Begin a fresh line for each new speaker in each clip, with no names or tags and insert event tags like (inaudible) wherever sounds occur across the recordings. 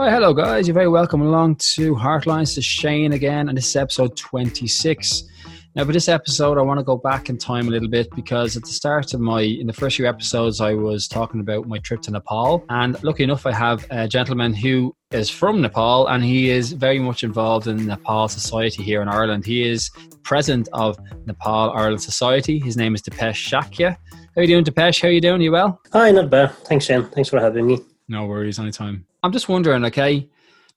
Hi, hello guys. You're very welcome along to Heartlines to Shane again, and this is episode 26. Now, for this episode, I want to go back in time a little bit because at the start of my, in the first few episodes, I was talking about my trip to Nepal. And lucky enough, I have a gentleman who is from Nepal and he is very much involved in Nepal society here in Ireland. He is president of Nepal Ireland Society. His name is Dipesh Shakya. How are you doing, Dipesh? How are you doing? Are you well?
Hi, not bad. Thanks, Shane. Thanks for having me.
No worries, anytime. I'm just wondering, okay,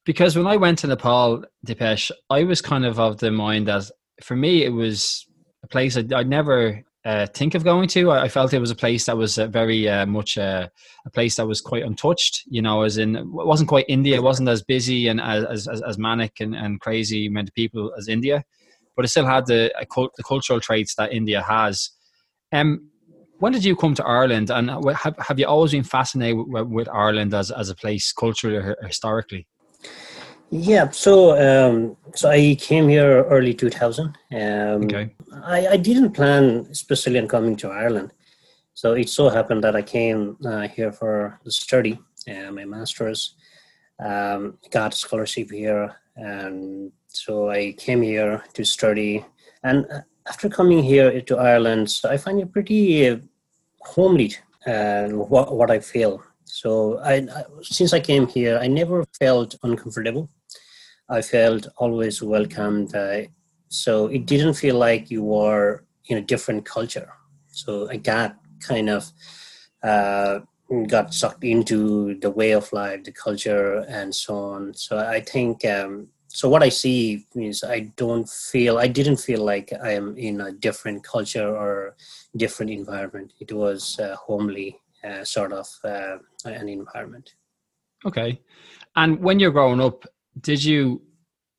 because when I went to Nepal, Dipesh, I was kind of of the mind that for me it was a place I'd, I'd never uh, think of going to. I, I, felt it was a place that was uh, very uh, much uh, a place that was quite untouched. You know, as in it wasn't quite India. It wasn't as busy and as as, as manic and, and crazy amount people as India, but it still had the cult, the cultural traits that India has. Um, when did you come to Ireland, and have, have you always been fascinated with, with Ireland as, as a place culturally or historically?
Yeah, so um, so I came here early 2000. Um, okay. I, I didn't plan especially on coming to Ireland. So it so happened that I came uh, here for the study, uh, my master's, um, got a scholarship here, and so I came here to study. And uh, after coming here to Ireland, so I find it pretty uh, homely and what, what I feel. So I, I, since I came here, I never felt uncomfortable. I felt always welcomed. Uh, so it didn't feel like you were in a different culture. So I got kind of uh, got sucked into the way of life, the culture, and so on. So I think um, so. What I see is I don't feel I didn't feel like I am in a different culture or different environment. It was uh, homely uh, sort of uh, an environment.
Okay. And when you're growing up, did you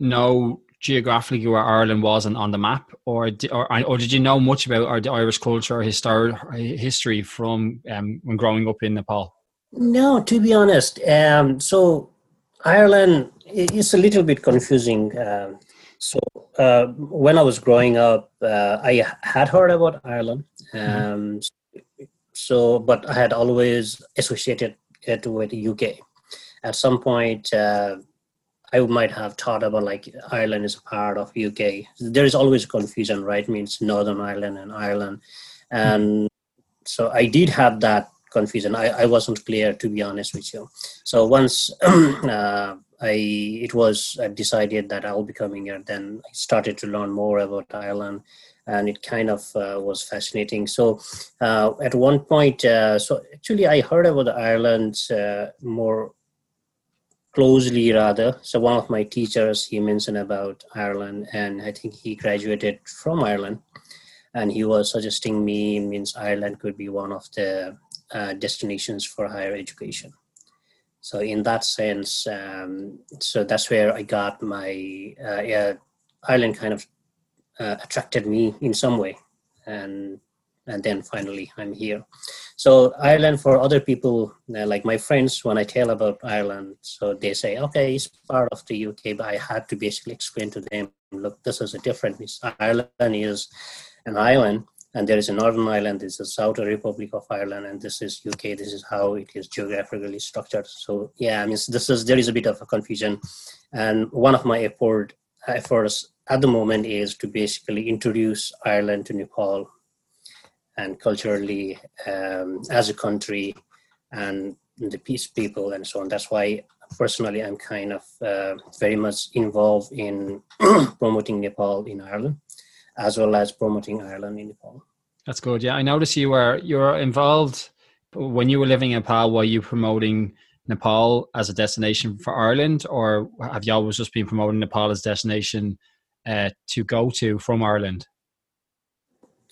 know geographically where Ireland was on, on the map, or, or or did you know much about our, the Irish culture or history from um, when growing up in Nepal?
No, to be honest. Um, so Ireland is a little bit confusing. Um, so uh, when I was growing up, uh, I had heard about Ireland. Mm-hmm. Um, so, but I had always associated it with the UK. At some point, uh, I might have thought about like Ireland is a part of UK. There is always confusion, right? It means Northern Ireland and Ireland, and mm-hmm. so I did have that confusion. I, I wasn't clear to be honest with you. So once (clears throat) uh, I it was uh, decided that I'll be coming here, then I started to learn more about Ireland and it kind of uh, was fascinating. So uh, at one point, uh, so actually I heard about Ireland uh, more closely rather. So one of my teachers, he mentioned about Ireland and I think he graduated from Ireland and he was suggesting me means Ireland could be one of the uh, destinations for higher education. So in that sense, um, so that's where I got my uh, yeah, Ireland kind of uh, attracted me in some way. And and then finally i'm here. So ireland for other people uh, like my friends when i tell about ireland so they say okay it's part of the uk but i had to basically explain to them look this is a difference ireland is an island and there is a northern ireland there's a southern republic of ireland and this is uk this is how it is geographically structured. So yeah i mean this is there is a bit of a confusion. And one of my effort efforts at the moment is to basically introduce Ireland to Nepal and culturally um, as a country and the peace people and so on. That's why personally I'm kind of uh, very much involved in (clears throat) promoting Nepal in Ireland as well as promoting Ireland in Nepal.
That's good. Yeah, I noticed you were you're involved when you were living in Nepal. Were you promoting Nepal as a destination for Ireland, or have you always just been promoting Nepal as a destination uh, to go to from Ireland?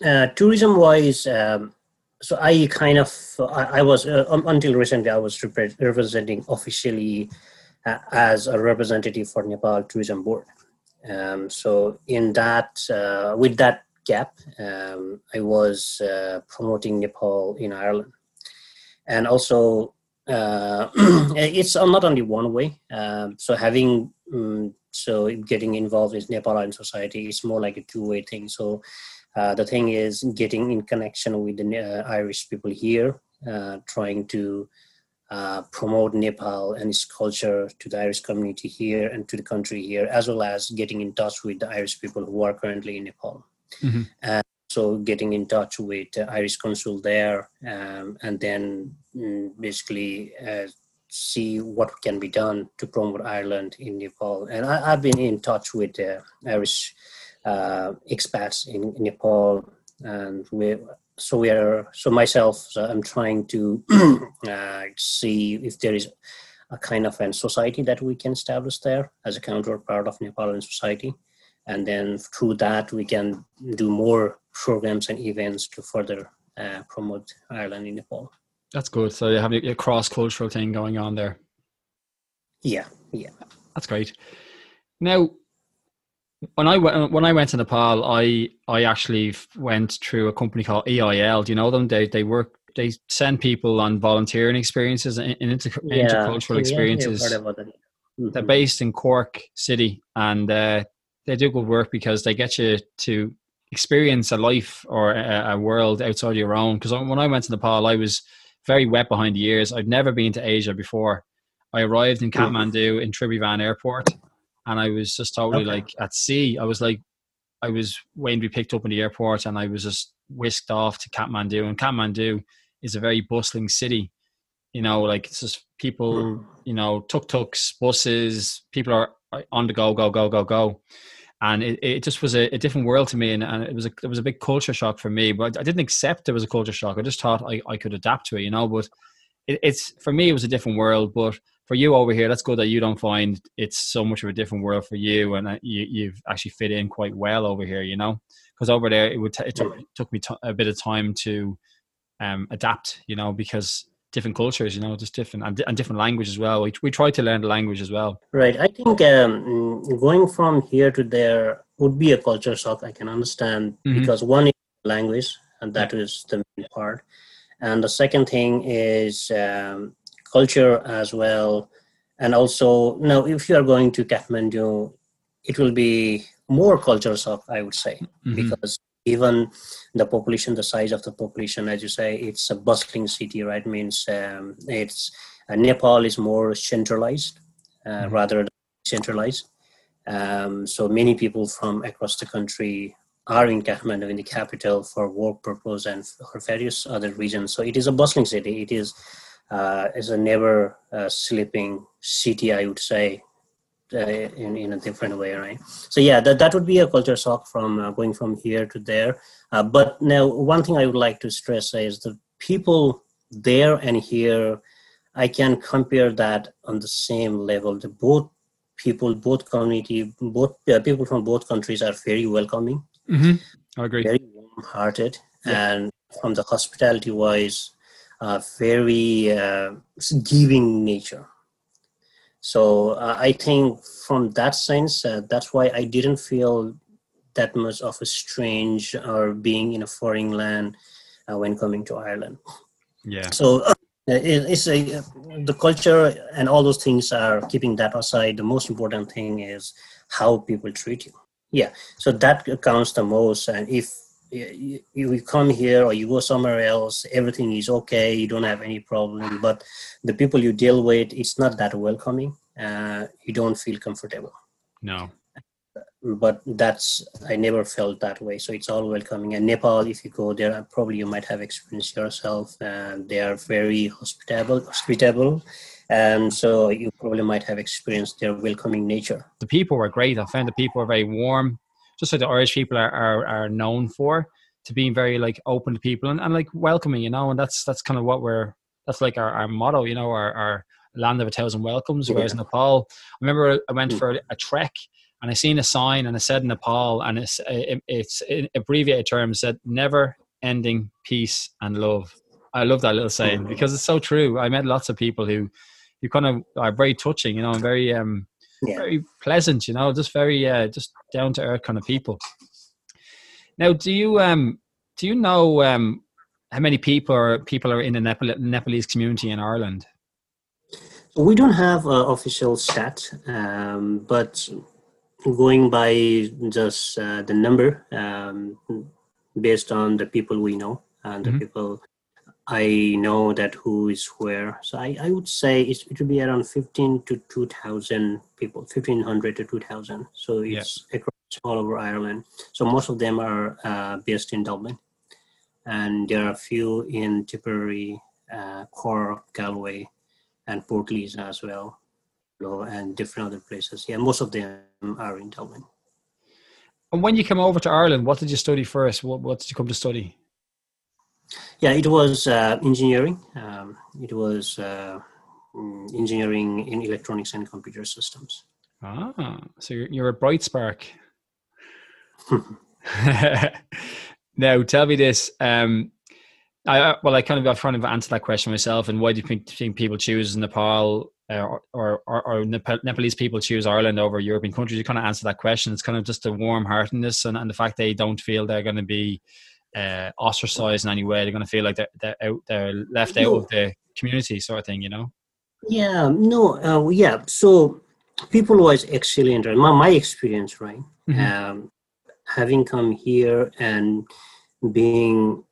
Uh, tourism wise, um, so I kind of I, I was uh, until recently I was representing officially uh, as a representative for Nepal Tourism Board. Um, so in that uh, with that gap, um, I was uh, promoting Nepal in Ireland, and also uh, (clears throat) it's not only one way. Um, so having um, so getting involved in Nepal Ireland Society is more like a two-way thing. So uh, the thing is getting in connection with the uh, Irish people here, uh, trying to uh, promote Nepal and its culture to the Irish community here and to the country here, as well as getting in touch with the Irish people who are currently in Nepal. Mm-hmm. And so getting in touch with the Irish consul there um, and then mm, basically uh, see what can be done to promote Ireland in Nepal. And I, have been in touch with uh, Irish uh, expats in, in Nepal and we so we are so myself so i'm trying to (clears throat) uh, see if there is a kind of a society that we can establish there as a counterpart of nepalian society. And then through that we can do more programs and events to further uh, promote ireland in nepal.
That's good. So you have a cross-cultural thing going on there.
Yeah yeah.
That's great. Now when I went when I went to Nepal, I I actually went through a company called EIL. Do you know them? They they work they send people on volunteering experiences and inter- yeah. intercultural experiences. Mm-hmm. They're based in Cork City, and uh, they do good work because they get you to experience a life or a, a world outside your own. Because when I went to Nepal, I was very wet behind the ears. I'd never been to Asia before. I arrived in. Kathmandu in Tribhuvan Airport and I was just totally okay. like at sea. I was like, I was waiting to be picked up in the airport, and I was just whisked off to Kathmandu. And Kathmandu is a very bustling city. You know, like it's just people, you know, tuk tuks, buses, people are on the go, go, go, go, go. And it, it just was a, a different world to me, and, and it was a it was a big culture shock for me. But I didn't accept it was a culture shock. I just thought I, I could adapt to it, you know. But it, it's for me, it was a different world. But for you over here, that's good that you don't find it's so much of a different world for you, and you, you've actually fit in quite well over here. You know, because over there it would t- it took, it took me t- a bit of time to um, adapt. You know, because different cultures, you know, just different and, and different language as well. We we try to learn the language as well.
Right. I think um, going from here to there would be a culture shock. I can understand mm-hmm. because one is language, and that that is the main part, and the second thing is um, culture as well. And also, now if you are going to Kathmandu, it will be more culture shock, I would say, mm-hmm. because even the population, the size of the population, as you say, it's a bustling city, right? Means um, it's uh, Nepal is more centralized uh, mm-hmm. rather than centralized. Um, so many people from across the country are in Kathmandu, in the capital, for work purpose and for various other reasons. So it is a bustling city. It is uh, is a never uh, sleeping city, I would say, uh, in, in a different way, right? So yeah, that, that would be a culture shock from uh, going from here to there. Uh, but now, one thing I would like to stress is the people there and here, I can compare that on the same level. The both people, both community, both uh, people from both countries are very welcoming.
Mm-hmm. I agree.
Very warm-hearted, yeah. and from the hospitality wise, uh, very uh, giving nature. So uh, I think from that sense, uh, that's why I didn't feel that much of a strange or being in a foreign land uh, when coming to Ireland.
Yeah.
So it, it's a, the culture and all those things are keeping that aside. The most important thing is how people treat you. Yeah. So that counts the most. And if you, you come here or you go somewhere else everything is okay you don't have any problem but the people you deal with it's not that welcoming uh, you don't feel comfortable.
No.
But that's i never felt that way so it's all welcoming. And nepal if you go there probably you might have experienced yourself and they are very hospitable hospitable and so you probably might have experienced their welcoming nature.
The people were great. I found the people were very warm just like the Irish people are, are, are known for, to being very like open to people and, and like welcoming, you know, and that's that's kind of what we're that's like our, our motto, you know, our, our land of a thousand welcomes. Yeah. Whereas Nepal, I remember I went mm. for a trek and I seen a sign and it said Nepal and it's it, it's in abbreviated terms said never ending peace and love. I love that little saying mm. because it's so true. I met lots of people who who kind of are very touching, you know, and very um yeah. very pleasant, you know, just very uh, just down to earth kind of people. Now, do you um do you know um how many people are people are in the Nepal- Nepalese community in Ireland?
We don't have uh, official stat, um, but going by just uh, the number, um, based on the people we know and the mm-hmm. people I know that who is where. So I, I would say it would be around 15 to 2,000 people, 1,500 to 2,000. So it's yeah. across all over Ireland. So most of them are uh, based in Dublin. And there are a few in Tipperary, uh, Cork, Galway, and Portlaoise as well, and different other places. Yeah, most of them are in Dublin.
And when you came over to Ireland, what did you study first? What, what did you come to study?
Yeah, it was uh, engineering. Um, it was uh, mm, engineering in electronics and computer systems.
Ah, so you're, you're a bright spark. (laughs) now, tell me this. Um, I well, I kind of I've kind of answered that question myself. And why do you think, people choose Nepal uh, or, or, or, Nepalese people choose Ireland over European countries? You kind of answer that question. It's kind of just the warm heartedness and, and the fact they don't feel they're going to be uh, ostracized in any way. They're going to feel like they're they're, out, they're left out of the community, sort of thing. You know?
Yeah. No. Uh, yeah. So people was excellent. My my experience, right? Mm-hmm. Um, having come here and being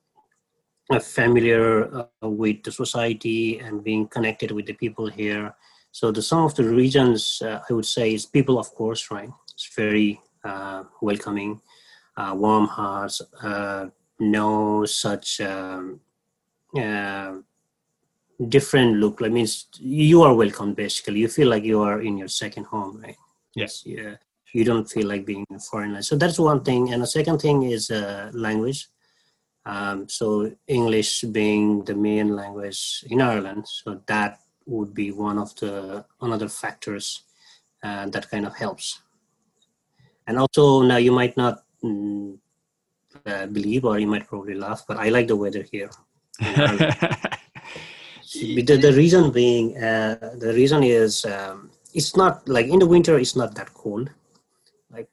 familiar uh, with the society and being connected with the people here. So the some of the regions uh, I would say is people, of course, right? It's very uh, welcoming, uh, warm hearts, uh, no such um, uh, different look. I mean, you are welcome. Basically, you feel like you are in your second home, right?
Yes.
Yeah. You don't feel like being a foreigner. So that's one thing. And the second thing is uh, language. Um, so English being the main language in Ireland, so that would be one of the another factors uh, that kind of helps. And also now you might not mm, uh, believe or you might probably laugh, but I like the weather here. (laughs) the, the reason being, uh, the reason is um, it's not like in the winter, it's not that cold. Like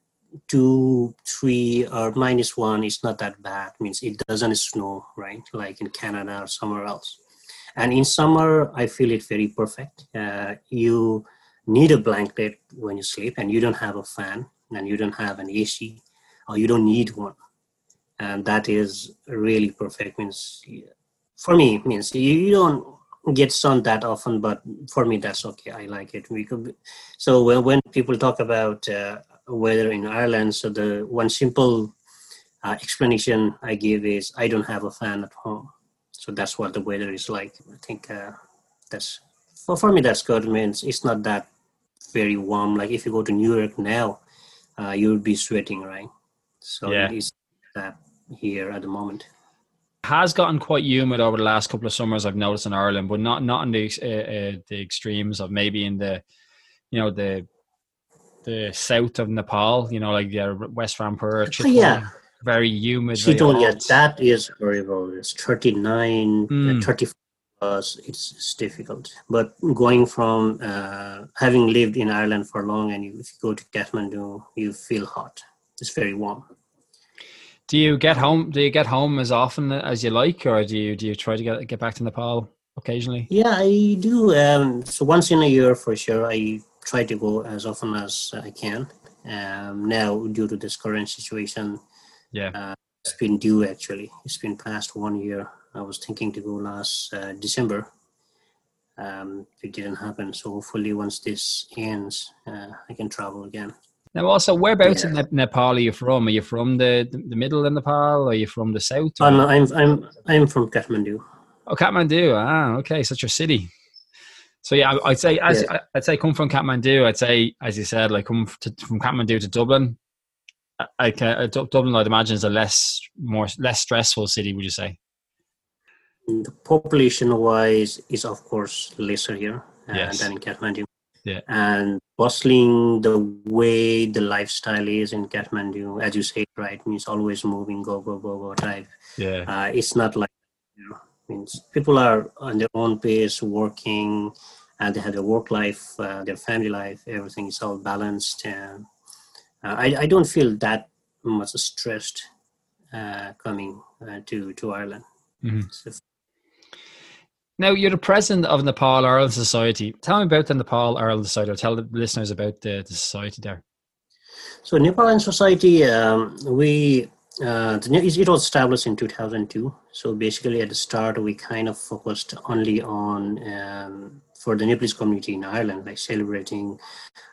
two, three, or minus one, it's not that bad. It means it doesn't snow, right? Like in Canada or somewhere else. And in summer, I feel it very perfect. Uh, you need a blanket when you sleep, and you don't have a fan, and you don't have an AC, or you don't need one and that is really perfect. Means for me means you, you don't get sun that often but for me that's okay. I like it. We could so when, when people talk about uh, weather in ireland so the one simple uh, explanation i give is i don't have a fan at home. So that's what the weather is like. I think uh, that's for, for me that's good. Means it's not that very warm. Like if you go to new york now uh, you would be sweating right? So yeah. it's here at the moment.
Has gotten quite humid over the last couple of summers. I've noticed in Ireland, but not not in the uh, uh, the extremes of maybe in the, you know the, the south of Nepal. You know, like the West Rampur.
Oh, yeah,
very humid.
Chitwan, yeah, that is horrible. It's 39, mm. 35 it's, it's difficult. But going from uh, having lived in Ireland for long, and you, if you go to Kathmandu, you feel hot. It's very warm.
Do you get home? Do you get home as often as you like, or do you do you try to get get back to Nepal occasionally?
Yeah, I do. Um, so once in a year for sure, I try to go as often as I can. Um, now, due to this current situation,
yeah, uh,
it's been due actually. It's been past one year. I was thinking to go last uh, December. Um, it didn't happen. So hopefully, once this ends, uh, I can travel again.
Now, also, whereabouts yeah. in Nepal are you from? Are you from the, the middle of Nepal? Or are you from the south?
Or? I'm, I'm, I'm, I'm from Kathmandu.
Oh, Kathmandu. Ah, okay. Such a city. So yeah, I'd say as yeah. I'd say come from Kathmandu. I'd say, as you said, like come to, from Kathmandu to Dublin. I can, uh, Dublin, I'd imagine, is a less more less stressful city. Would you say?
The population wise is of course lesser here uh,
yes.
than in Kathmandu
yeah.
and bustling the way the lifestyle is in Kathmandu, as you say, right, means always moving, go, go, go, go type.
Yeah. Uh,
it's not like, you know, means people are on their own pace working and they have their work life, uh, their family life, everything is all balanced. And uh, I, I don't feel that much stressed uh, coming uh, to, to Ireland.
Mm-hmm. So now, you're the president of Nepal Ireland Society. Tell me about the Nepal Ireland Society, or tell the listeners about the, the society there.
So, Nepal Ireland Society, um, we uh, it was established in 2002. So basically, at the start, we kind of focused only on um, for the Nepalese community in Ireland, like celebrating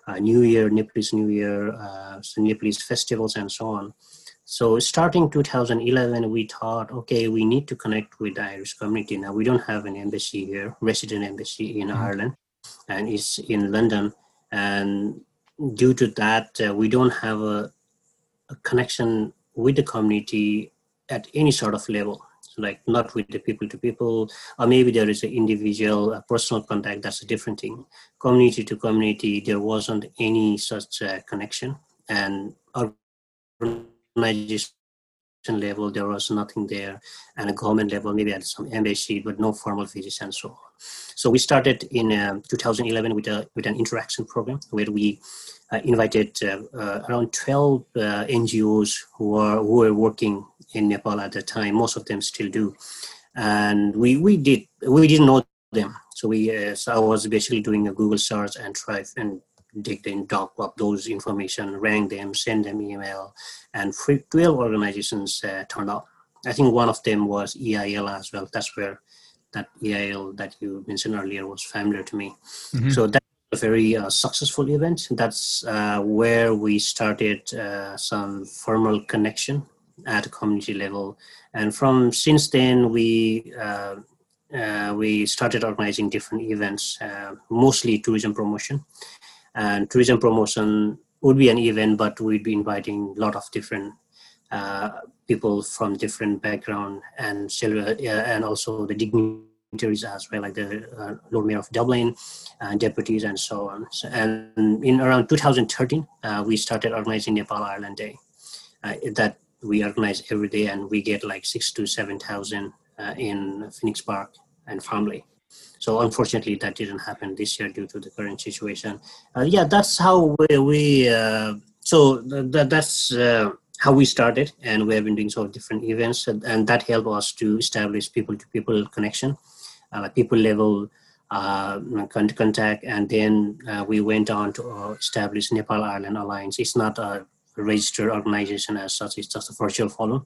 uh, New Year, Nepalese New Year, uh, Nepalese festivals, and so on. So starting 2011, we thought, okay, we need to connect with the Irish community. Now we don't have an embassy here, resident embassy in mm-hmm. Ireland, and it's in London. And due to that, uh, we don't have a, a, connection with the community at any sort of level. So like not with the people to people, or maybe there is an individual a personal contact. That's a different thing. Community to community, there wasn't any such uh, connection, and organization level, there was nothing there, and a government level, maybe at some embassy, but no formal visits and so on. So we started in um, 2011 with a with an interaction program where we uh, invited uh, uh, around 12 uh, NGOs who are who were working in Nepal at the time. Most of them still do, and we we did we didn't know them. So we uh, so I was basically doing a Google search and try and dig in, dog up those information, rank them, send them email, and 12 organizations uh, turned up. I think one of them was EIL as well. That's where that EIL that you mentioned earlier was familiar to me. Mm-hmm. So that's a very uh, successful event. That's uh, where we started uh, some formal connection at a community level, and from since then we. Uh, uh, we started organizing different events, uh, mostly tourism promotion and tourism promotion would be an event but we'd be inviting a lot of different uh, people from different background and uh, and also the dignitaries as well like the uh, lord mayor of dublin and deputies and so on. So, and in around 2013 uh, we started organizing nepal ireland day. Uh, that we organize every day and we get like six to seven thousand uh, in phoenix park and family so unfortunately, that didn't happen this year due to the current situation. Uh, yeah, that's how we. we uh, so that that's uh, how we started, and we have been doing sort of different events, and, and that helped us to establish people-to-people connection, uh, people level uh, contact, and then uh, we went on to establish Nepal Ireland Alliance. It's not a registered organization as such; it's just a virtual forum,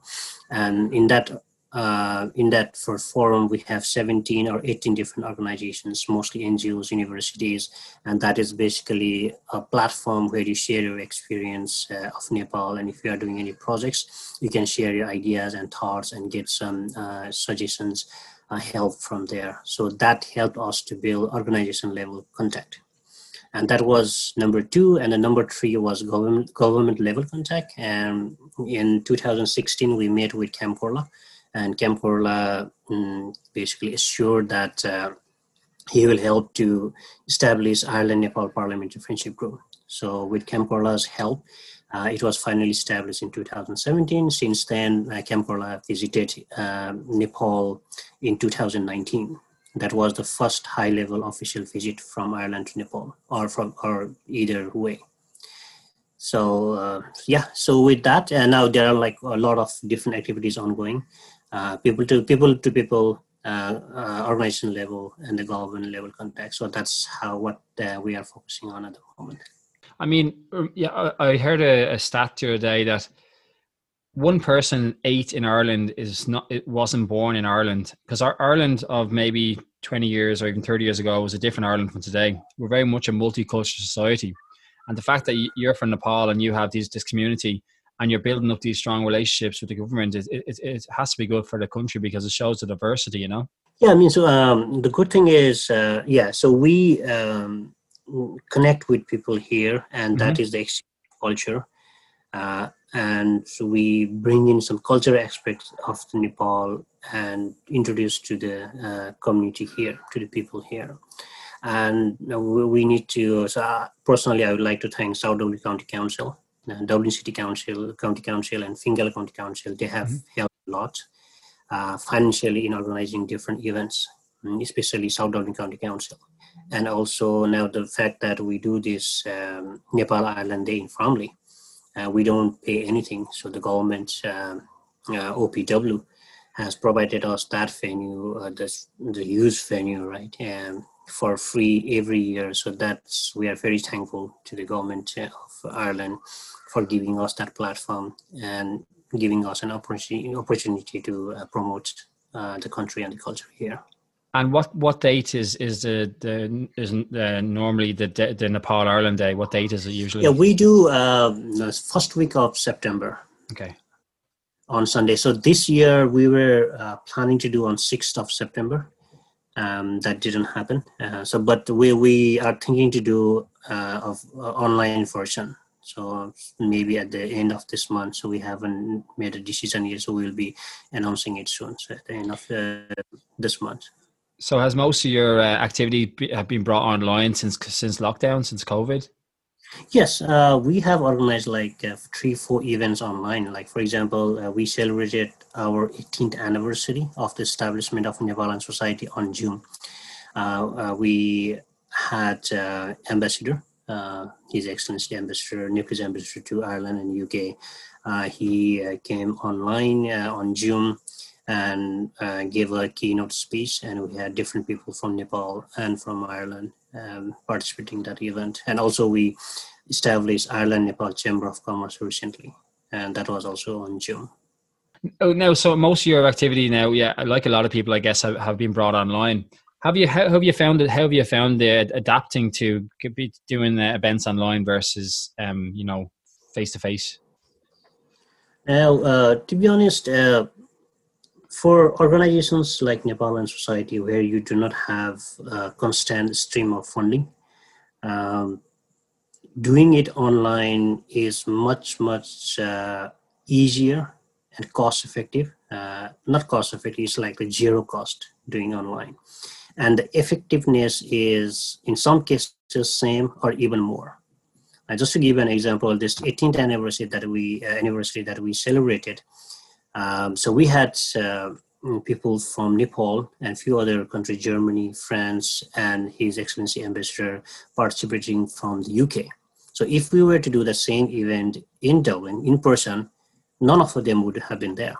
and in that uh, in that for forum we have 17 or 18 different organizations mostly ngos universities and that is basically a platform where you share your experience uh, of nepal. And if you are doing any projects you can share your ideas and thoughts and get some uh, suggestions uh, help from there. So that helped us to build organization level contact. And that was number two and the number three was government government level contact. And in 2016 we met with Ceann Comhairle and Camp um, basically assured that uh, he will help to establish Ireland Nepal Parliamentary Friendship Group. So, with Camp help, uh, it was finally established in 2017. Since then, uh, visited uh, Nepal in 2019. That was the first high-level official visit from Ireland to Nepal, or from or either way. So uh, yeah, so with that, and now there are like a lot of different activities ongoing. Uh, people to people to people uh, uh, organization level and the government level context. So that's how what we are focusing on at the moment.
I mean, um, yeah, I heard a, a stat the other day that one person eight in Ireland is not it wasn't born in Ireland because our Ireland of maybe 20 years or even 30 years ago was a different Ireland from today. We're very much a multicultural society. And the fact that you're from Nepal and you have these, this community and you're building up these strong relationships with the government, it, it, it has to be good for the country because it shows the diversity, you know?
Yeah, I mean, so um, the good thing is, uh, yeah, so we um, connect with people here, and mm-hmm. that is the culture. Uh, and so we bring in some cultural aspects of Nepal and introduce to the uh, community here, to the people here. And we need to, so uh, personally, I would like to thank South County Council uh, Dublin City Council, County Council, and Fingal County Council, they have mm-hmm. helped a lot uh, financially in organizing different events, mm, especially South Dublin County Council. And also now the fact that we do this um, Nepal Island Day in Farmleigh, uh, we don't pay anything. So the government, um, uh, OPW, has provided us that venue, uh, the, the use venue, right, um, for free every year. So that's we are very thankful to the government of Ireland for giving us that platform. And giving us an opportunity opportunity to uh, promote uh, the country and the culture here.
And what, what date is is the the is uh, normally the the Nepal Ireland Day? What date is it usually?
Yeah, we do uh, the first week of September.
Okay.
On Sunday. So this year we were uh, planning to do on sixth of September. Um, that didn't happen. Uh, so, but we we are thinking to do uh, of uh, online version. So maybe at the end of this month. So we haven't made a decision yet. So we'll be announcing it soon. So at the end of this month.
So has most of your uh, activity be, have been brought online since since lockdown, since COVID?
Yes, uh, we have organized like uh, three, four events online. Like for example, uh, we celebrated our 18th anniversary of the establishment of Nepal Society on June. Uh, uh, we had ambassador, His Excellency Ambassador, Nepalese Ambassador to Ireland and UK. he came online on June and uh, gave a keynote speech and we had different people from nepal and from ireland um, participating in that event. And also we established ireland nepal chamber of commerce recently and that was also on june.
Oh no so most of your activity now yeah like a lot of people i guess have, have been brought online. Have you how have you found it how have you found the adapting to could be doing the events online versus um you know face to face
now uh, to be honest uh, for organizations like Nepal and Society, where you do not have a constant stream of funding, um, doing it online is much, much uh, easier and cost effective. Uh, not cost effective, it's like a zero cost doing online. And the effectiveness is, in some cases, same or even more. Uh, just to give an example, this 18th anniversary that we uh, anniversary that we celebrated, um, so we had uh, people from Nepal and a few other countries, Germany, France, and His Excellency Ambassador participating from the UK. So if we were to do the same event in Dublin in person, none of them would have been there.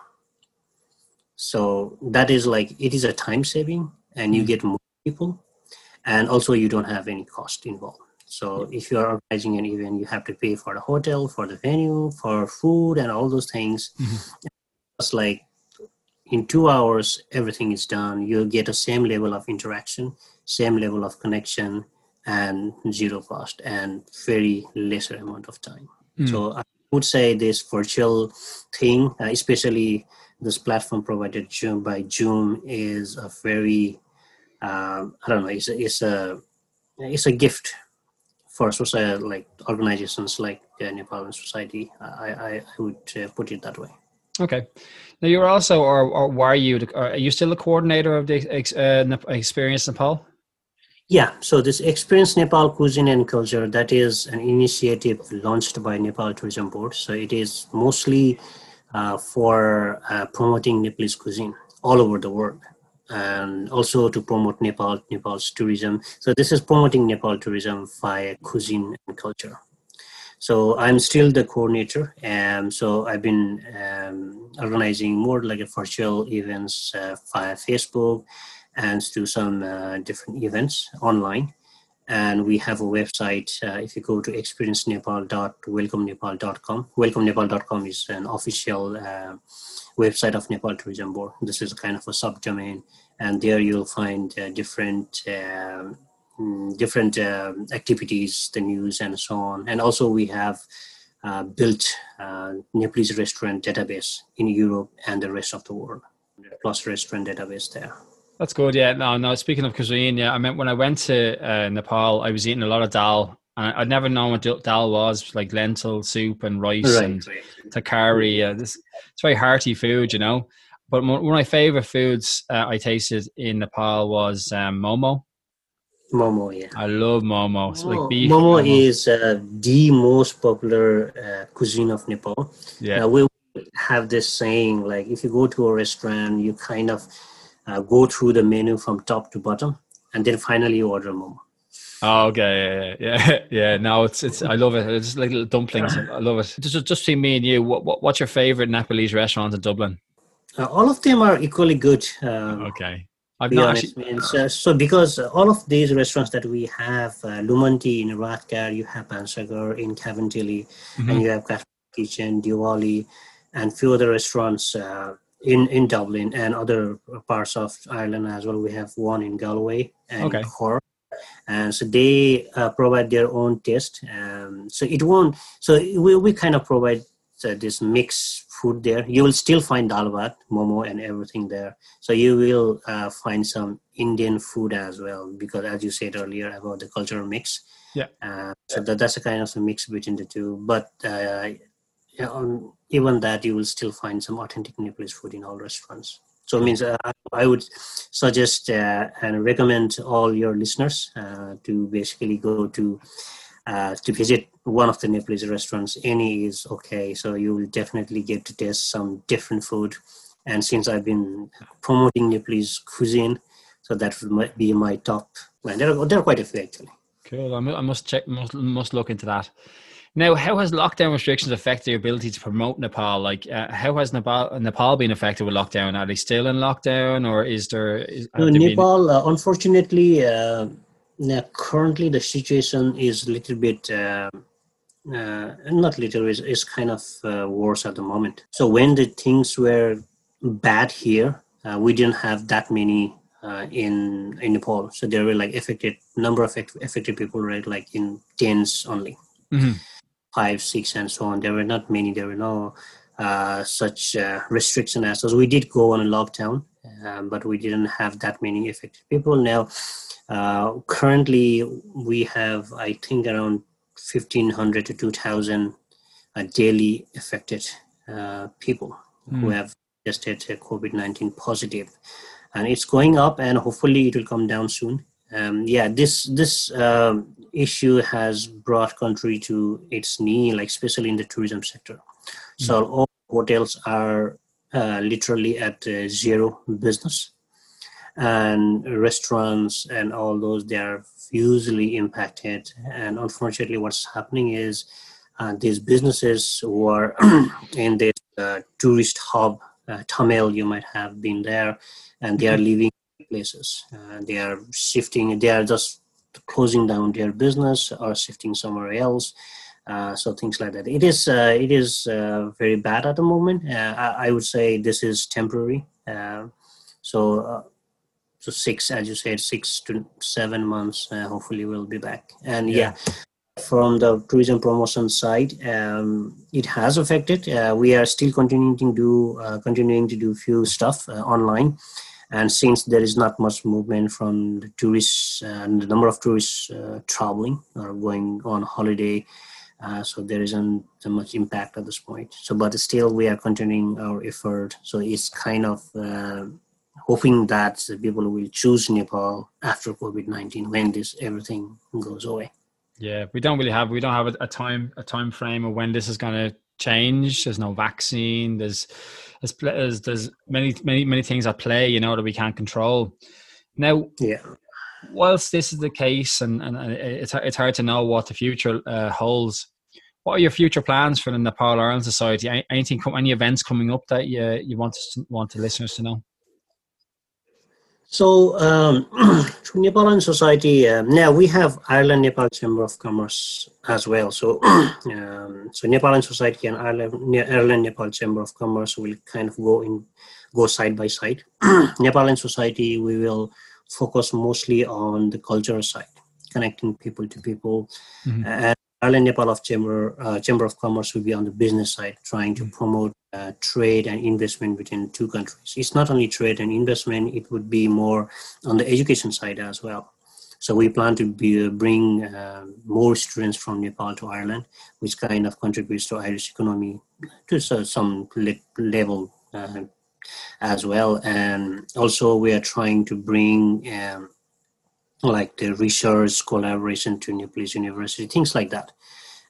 So that is like it is a time saving, and you mm. get more people, and also you don't have any cost involved. So if you are organizing an event, you have to pay for the hotel, for the venue, for food, and all those things. Mm-hmm just like in two hours everything is done you get the same level of interaction same level of connection and zero cost and very lesser amount of time mm. so i would say this virtual thing uh, especially this platform provided by zoom is a very uh, i don't know it's a, it's a it's a gift for society like organizations like uh, Nepal Society. I, I, I would uh, put it that way.
Okay. Now you're also, or, or were you? Are you still a coordinator of the uh, Experience Nepal?
Yeah. So this Experience Nepal Cuisine and Culture that is an initiative launched by Nepal Tourism Board. So it is mostly uh, for uh, promoting Nepalese cuisine all over the world and also to promote Nepal, Nepal's tourism. So this is promoting Nepal tourism via cuisine and culture. So I'm still the coordinator, and so I've been um, organizing more like a virtual events uh, via Facebook and do some uh, different events online. And we have a website. Uh, if you go to experiencenepal.welcomenepal.com, welcomenepal.com is an official uh, website of Nepal Tourism Board. This is kind of a subdomain, and there you'll find uh, different um, Mm, different uh, activities, the news, and so on. And also, we have uh, built uh, Nepalese restaurant database in Europe and the rest of the world, plus restaurant database there.
That's good. Yeah. No, no. Speaking of cuisine, yeah, I mean, when I went to uh, Nepal, I was eating a lot of dal. And I'd never known what dal was, like lentil soup and rice right, and takari. Yeah, this it's very hearty food, you know. But one of my favorite foods uh, I tasted in Nepal was um, momo.
Momo, yeah. I
love momo. It's like beef.
Momo, momo. is uh, the most popular uh, cuisine of Nepal. Yeah. Uh, we have this saying like if you go to a restaurant, you kind of uh, go through the menu from top to bottom, and then finally you order momo.
Oh, okay, yeah, yeah, yeah. (laughs) yeah. No, it's it's. I love it. It's like little dumplings. I love it. Just just see me and you. What, what what's your favorite Nepalese restaurant in Dublin?
Uh, all of them are equally good. Um,
okay.
I've not actually... so, so, because all of these restaurants that we have, uh, Lumanti in Rathgar, you have Bhansaghar in Cabinteely, mm-hmm. and you have Cafe Kitchen, Diwali, and few other restaurants uh, in in Dublin and other parts of Ireland as well. We have one in Galway and
Okay.
Cork, and so they uh, provide their own taste. Um, so it won't. So we we kind of provide uh, this mixed food there. You will still find dal bhat, momo, and everything there. So you will uh, find some Indian food as well because, as you said earlier about the cultural mix.
Yeah.
Uh, so that, that's a kind of a mix between the two. But uh, on, even that, you will still find some authentic Nepalese food in all restaurants. So it means uh, I would suggest uh, and recommend all your listeners uh, to basically go to uh, to visit one of the Nepalese restaurants. Any is okay. So you will definitely get to taste some different food. And since I've been promoting Nepalese cuisine, so that might be my top. Well, there are, there are quite a few actually.
Cool. I must check. Must must look into that. Now, how has lockdown restrictions affected your ability to promote Nepal? Like, uh, how has Nepal Nepal been affected with lockdown? Are they still in lockdown, or is there? Is,
No,
have there been-
Nepal, uh, unfortunately, uh, now currently the situation is a little bit, uh, uh, not little, is is kind of uh, worse at the moment. So when the things were bad here, uh, we didn't have that many uh, in in Nepal. So there were like affected number of affected people, right? Like in tens only,
Mhm.
five, six, and so on. There were not many. There were no uh, such uh, restriction as those. We did go on a lockdown, um, but we didn't have that many affected people. Now, uh, currently, we have, I think, around 1,500 to 2,000 uh, daily affected uh, people who
Mm.
have tested COVID 19 positive. And it's going up, and hopefully, it will come down soon. Um, yeah, this this um, issue has brought country to its knee, like especially in the tourism sector. So all hotels are uh, literally at uh, zero business, and restaurants and all those they are hugely impacted. And unfortunately, what's happening is uh, these businesses who are (clears throat) in this uh, tourist hub, uh, Thamel, you might have been there, and they are leaving places. Uh, they are shifting. They are just closing down their business or shifting somewhere else. Uh, so things like that. It is uh, it is uh, very bad at the moment. Uh, I, I would say this is temporary. Uh, so uh, so six, as you said, six to seven months. Uh, hopefully, we'll be back. And yeah. From the tourism promotion side, um, it has affected. Uh, we are still continuing to do uh, continuing to do few stuff uh, online, and since there is not much movement from the tourists and the number of tourists uh, traveling or going on holiday, uh, so there isn't so much impact at this point. So, but still, we are continuing our effort. So it's kind of uh, hoping that the people will choose Nepal after COVID nineteen when this everything goes away.
Yeah, we don't really have we don't have a, a time a time frame of when this is going to change. There's no vaccine. There's there's there's, there's many many many things at play. You know that we can't control. Now,
Yeah.
Whilst this is the case, and, and it's it's hard to know what the future uh, holds. What are your future plans for the Nepal Ireland Society? Any- Anything, any events coming up that you you want to, want the listeners to know?
So, um, (clears throat) Nepal Society, um, now we have Ireland Nepal Chamber of Commerce as well. So, (clears throat) um, so Nepal Ireland Society and Ireland, Ireland Nepal Chamber of Commerce will kind of go in, go side by side. (clears throat) Nepal Ireland Society, we will focus mostly on the cultural side, connecting people to people,
Mhm.
and Ireland Nepal of Chamber uh, Chamber of Commerce will be on the business side, trying to promote uh, trade and investment between two countries. It's not only trade and investment; it would be more on the education side as well. So we plan to be, bring uh, more students from Nepal to Ireland, which kind of contributes to Irish economy to so- some le- level uh, as well. And also, we are trying to bring um, like the research collaboration to Nepalese University, things like that.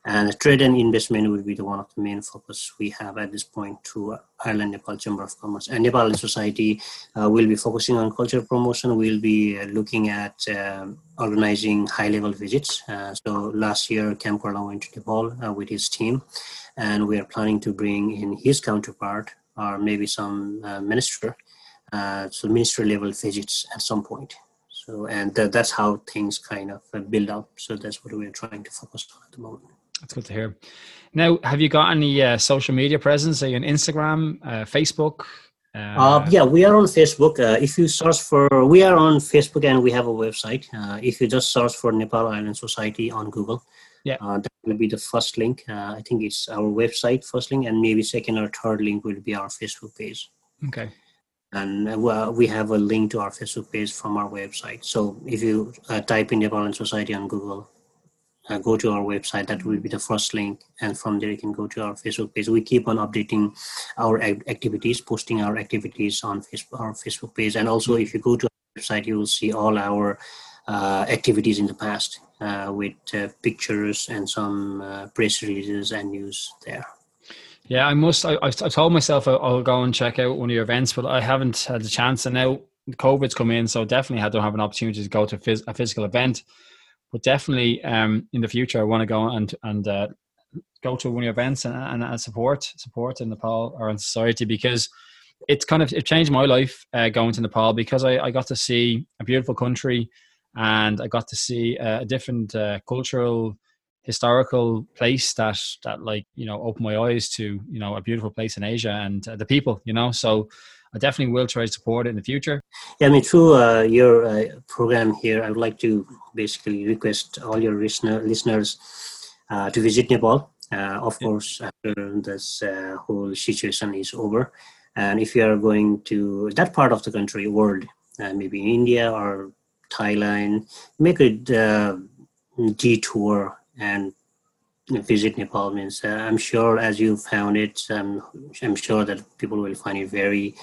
And trade and investment will be the one of the main focus we have at this point to Ireland Nepal Chamber of Commerce. And Nepal Society uh, will be focusing on culture promotion. We'll be uh, looking at um, organizing high level visits. Uh, so last year, Ceann Comhairle went to Nepal uh, with his team, and we are planning to bring in his counterpart or maybe some uh, minister, uh, so minister level visits at some point. So, and uh, that's how things kind of uh, build up. So that's what we're trying to focus on at the moment.
That's good to hear. Now, have you got any uh, social media presence? Are you on Instagram, uh, Facebook?
Uh, yeah, we are on Facebook. Uh, if you search for, we are on Facebook and we have a website. Uh, if you just search for Nepal Island Society on Google,
yeah,
uh, that will be the first link. Uh, I think it's our website first link, and maybe second or third link will be our Facebook page.
Okay.
And uh, we have a link to our Facebook page from our website. So if you type in Nepal Ireland Society on Google, uh, go to our website that will be the first link and from there you can go to our facebook page we keep on updating our activities posting our activities on facebook our facebook page and also if you go to our website you will see all our uh, activities in the past uh, with uh, pictures and some uh, press releases and news there.
Yeah i must I, told myself I'll go and check out one of your events but i haven't had the chance. And now covid's come in so definitely I don't have an opportunity to go to phys- a physical event. But definitely um, in the future, I want to go and and uh, go to one of your events and, and, and support support in Nepal Ireland Society because it's kind of it changed my life uh, going to Nepal because I, I got to see a beautiful country and I got to see a different uh, cultural historical place that that like you know opened my eyes to you know a beautiful place in Asia and uh, the people you know so I definitely will try to support it in the future.
Yeah, I mean, through uh, your uh, program here, I would like to basically request all your listener, listeners uh, to visit Nepal. Uh, of course, after this uh, whole situation is over, and if you are going to that part of the country, world, uh, maybe India or Thailand, make a detour and visit Nepal means uh, I'm sure as you found it, um, I'm sure that people will find it very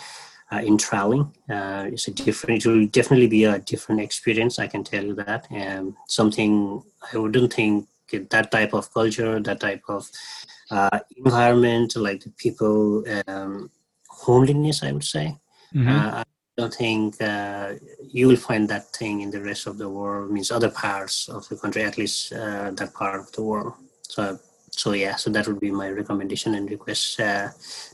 uh, enthralling. Uh, it's a different, it will definitely be a different experience. I can tell you that. And something I wouldn't think that type of culture, that type of uh, environment, like the people, um, homeliness, I would say. Mm-hmm. I don't think uh, you will find that thing in the rest of the world. Means other parts of the country, at least uh, that part of the world. So, so yeah, so that would be my recommendation and request uh,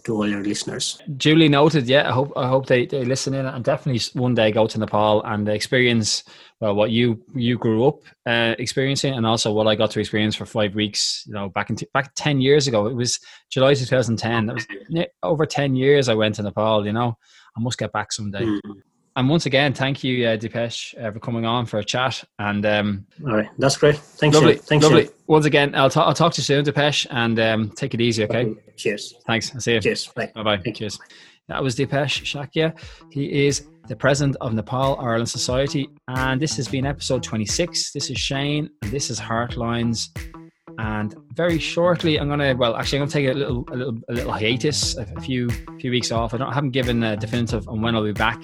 to all your listeners.
Duly noted. Yeah, I hope I hope they, they listen in and definitely one day go to Nepal and experience well what you you grew up uh, experiencing and also what I got to experience for five weeks. You know, back in t- back ten years ago, it was July 2010. That was over ten years I went to Nepal. You know, I must get back someday. Mm-hmm and once again, thank you, uh, Dipesh, uh, for coming on for a chat. And um,
all right, that's great. Thanks,
lovely,
Thanks,
lovely. Once again, I'll, talk. I'll talk to you soon, Dipesh, and um, take it easy. Okay. okay.
Cheers.
Thanks. I'll see you.
Cheers. Bye.
Bye. Bye. Cheers. That was Dipesh Shakya. He is the president of Nepal Ireland Society, and this has been episode 26. This is Shane, and this is Heartlines. And very shortly, I'm gonna well, actually, I'm gonna take a little, a little, a little hiatus, a few, few weeks off. I don't I haven't given a definitive on when I'll be back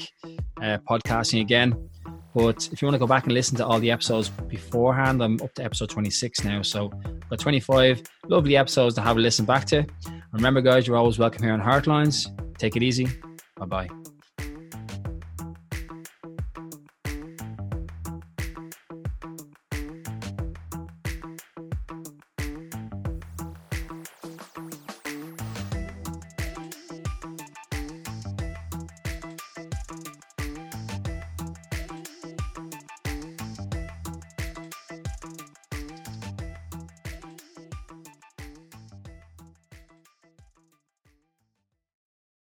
uh, podcasting again. But if you want to go back and listen to all the episodes beforehand, I'm up to episode 26 now. So, got 25 lovely episodes to have a listen back to. Remember, guys, you're always welcome here on Heartlines. Take it easy. Bye bye.